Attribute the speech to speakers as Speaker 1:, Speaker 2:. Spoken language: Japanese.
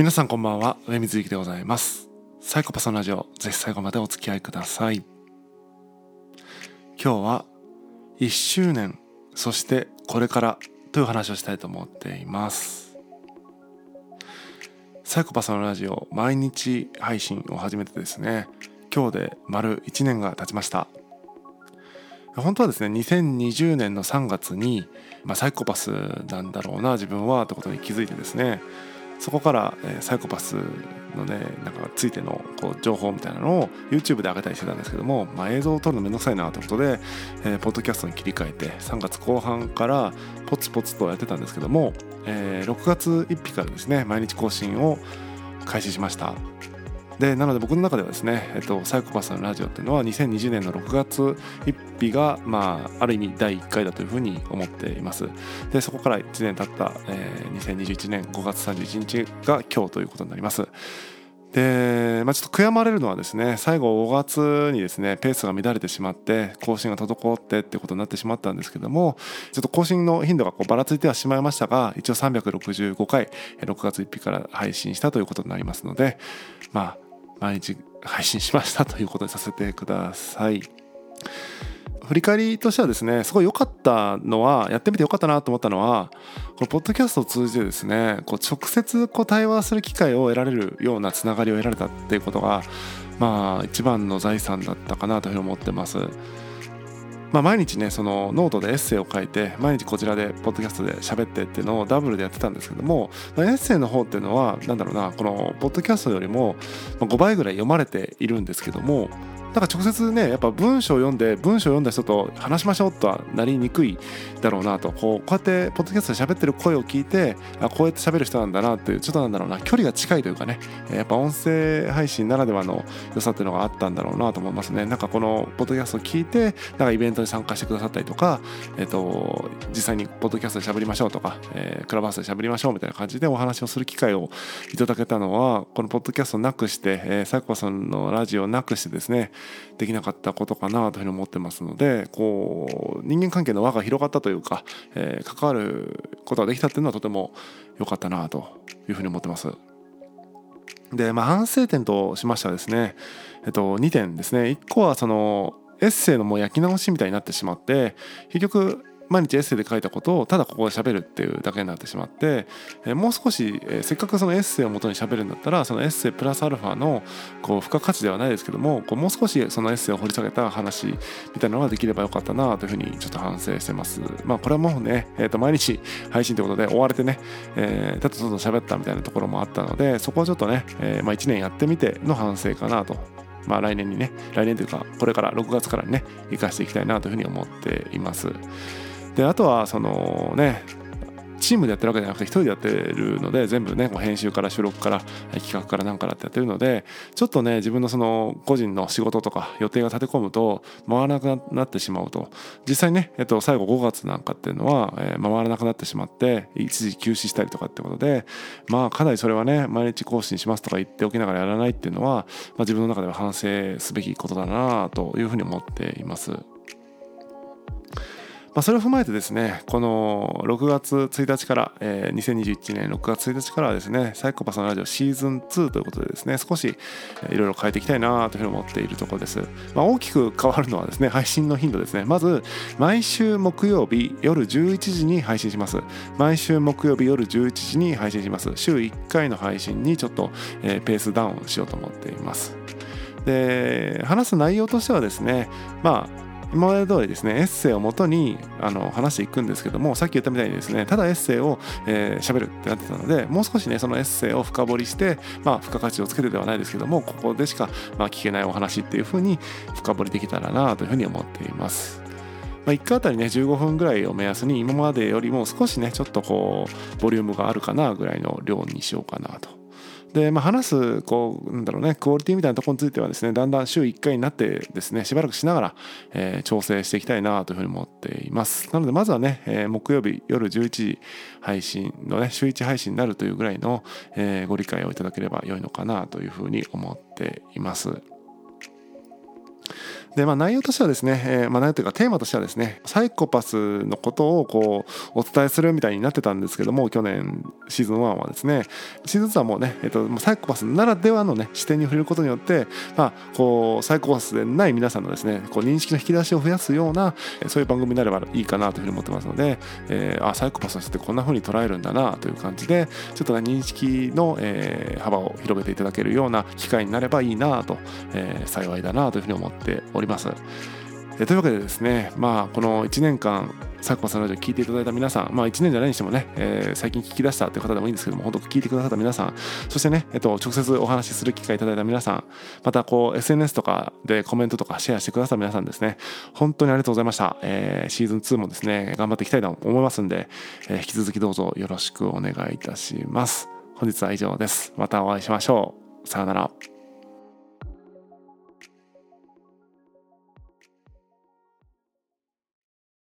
Speaker 1: 皆さんこんばんは。上水幸でございます。サイコパスのラジオぜひ最後までお付き合いください。今日は1周年そしてこれからという話をしたいと思っています。サイコパスのラジオ毎日配信を始めてですね今日で丸1年が経ちました。本当はですね2020年の3月に、まあ、サイコパスなんだろうな自分はってことに気づいてですねそこから、え、サイコパスのねなんかついてのこう情報みたいなのを YouTube で上げたりしてたんですけども、まあ、映像を撮るのめんどくさいなということで、えー、ポッドキャストに切り替えて3月後半からポツポツとやってたんですけども、えー、6月1日からですね毎日更新を開始しました。でなので僕の中ではですね、えっと、サイコパスのラジオっていうのは2020年の6月1日が、まあ、ある意味第1回だというふうに思っています。でそこから1年経った、えー、2021年5月31日が今日ということになります。で、まあ、ちょっと悔やまれるのはですね最後5月にですねペースが乱れてしまって更新が滞ってってことになってしまったんですけどもちょっと更新の頻度がこうばらついてはしまいましたが一応365回6月1日から配信したということになりますのでまあ毎日配信しましたということにさせてください。振り返りとしてはですねすごい良かったのはやってみて良かったなと思ったのはこのポッドキャストを通じてですねこう直接こう対話する機会を得られるようなつながりを得られたっていうことがまあ一番の財産だったかなというふうに思ってます。まあ、毎日ねそのノートでエッセイを書いて毎日こちらでポッドキャストで喋ってっていうのをダブルでやってたんですけどもエッセイの方っていうのは何だろうなこのポッドキャストよりも5倍ぐらい読まれているんですけどもだから直接ねやっぱ文章を読んで文章を読んだ人と話しましょうとはなりにくいだろうなとこうこうやってポッドキャストで喋ってる声を聞いてあこうやって喋る人なんだなっていうちょっとなんだろうな距離が近いというかねやっぱ音声配信ならではの良さっていうのがあったんだろうなと思いますね。なんかこのポッドキャストを聞いてなんかイベントに参加してくださったりとか、えっと、実際にポッドキャストで喋りましょうとか、えー、クラブハウスで喋りましょうみたいな感じでお話をする機会をいただけたのはこのポッドキャストなくして、えー、サイコさんのラジオなくしてですねできなかったことかなというふうに思ってますのでこう人間関係の輪が広がったというか、えー、関わることができたっていうのはとても良かったなというふうに思ってます。で、まあ、反省点としましてはですね、えっと、2点ですね1個はそのエッセイのもう焼き直しみたいになってしまって結局毎日エッセイで書いたことをただここで喋るっていうだけになってしまって、えもう少し、えせっかくそのエッセイをもとに喋るんだったらそのエッセイプラスアルファのこう付加価値ではないですけどもこうもう少しそのエッセイを掘り下げた話みたいなのができればよかったなというふうにちょっと反省してます。まあこれはもうね、えー、と毎日配信ということで追われてね、えー、ただちょっと喋ったみたいなところもあったのでそこはちょっとね、えー、まあ1年やってみての反省かなとまあ来年にね、来年というか、これから6月からね、生かしていきたいなというふうに思っています。であとはそのねチームでやってるわけじゃなくて一人でやってるので全部ね編集から収録から企画から何からってやってるのでちょっとね自分のその個人の仕事とか予定が立て込むと回らなくなってしまうと実際ね、えっと、最後5月なんかっていうのは、え、回らなくなってしまって一時休止したりとかってことでまあかなりそれはね毎日更新しますとか言っておきながらやらないっていうのは、ま、自分の中では反省すべきことだなというふうに思っています。まあ、それを踏まえてですねこの6月1日から、えー、2021年6月1日からはですねサイコパスのラジオシーズン2ということでですね少しいろいろ変えていきたいなというふうに思っているところです、まあ、大きく変わるのはですね配信の頻度ですね。まず毎週木曜日夜11時に配信します。毎週木曜日夜11時に配信します。週1回の配信にちょっと、えー、ペースダウンしようと思っています。で話す内容としてはですねまあ今まで通りですねエッセイをもとにあの話していくんですけどもさっき言ったみたいにですねただエッセイを喋、えー、るってなってたのでもう少しねそのエッセイを深掘りしてまあ付加価値をつけてではないですけどもここでしかまあ聞けないお話っていう風に深掘りできたらなというふうに思っています。まあ、1回あたりね15分ぐらいを目安に今までよりも少しねちょっとこうボリュームがあるかなぐらいの量にしようかなとで、まあ、話すこうなんだろうねクオリティみたいなところについてはですねだんだん週1回になってですねしばらくしながら、えー、調整していきたいなというふうに思っています。なのでまずはね、えー、木曜日夜11時配信のね週1配信になるというぐらいの、えー、ご理解をいただければ良いのかなというふうに思っています。でまあ内容としてはですね、えー、まあ内容というかテーマとしてはですねサイコパスのことをこうお伝えするみたいになってたんですけども去年シーズン1はですねシーズン2はもうね、えーと、サイコパスならではのね視点に触れることによって、まあ、こうサイコパスでない皆さんのですねこう認識の引き出しを増やすようなそういう番組になればいいかなというふうに思ってますので、えー、あサイコパスの人ってこんな風に捉えるんだなという感じでちょっとね認識の、えー、幅を広げていただけるような機会になればいいなと、えー、幸いだなというふうに思っております。えというわけでですね、まあ、この1年間佐久間さんのラジオ聞いていただいた皆さん、まあ、1年じゃないにしてもね、えー、最近聞き出したという方でもいいんですけども、本当聞いてくださった皆さん、そしてね、えっと、直接お話しする機会いただいた皆さん、またこう SNS とかでコメントとかシェアしてくださった皆さんですね、本当にありがとうございました。えー、シーズン2もですね、頑張っていきたいと思いますんで、えー、引き続きどうぞよろしくお願いいたします。本日は以上です。またお会いしましょう。さようなら。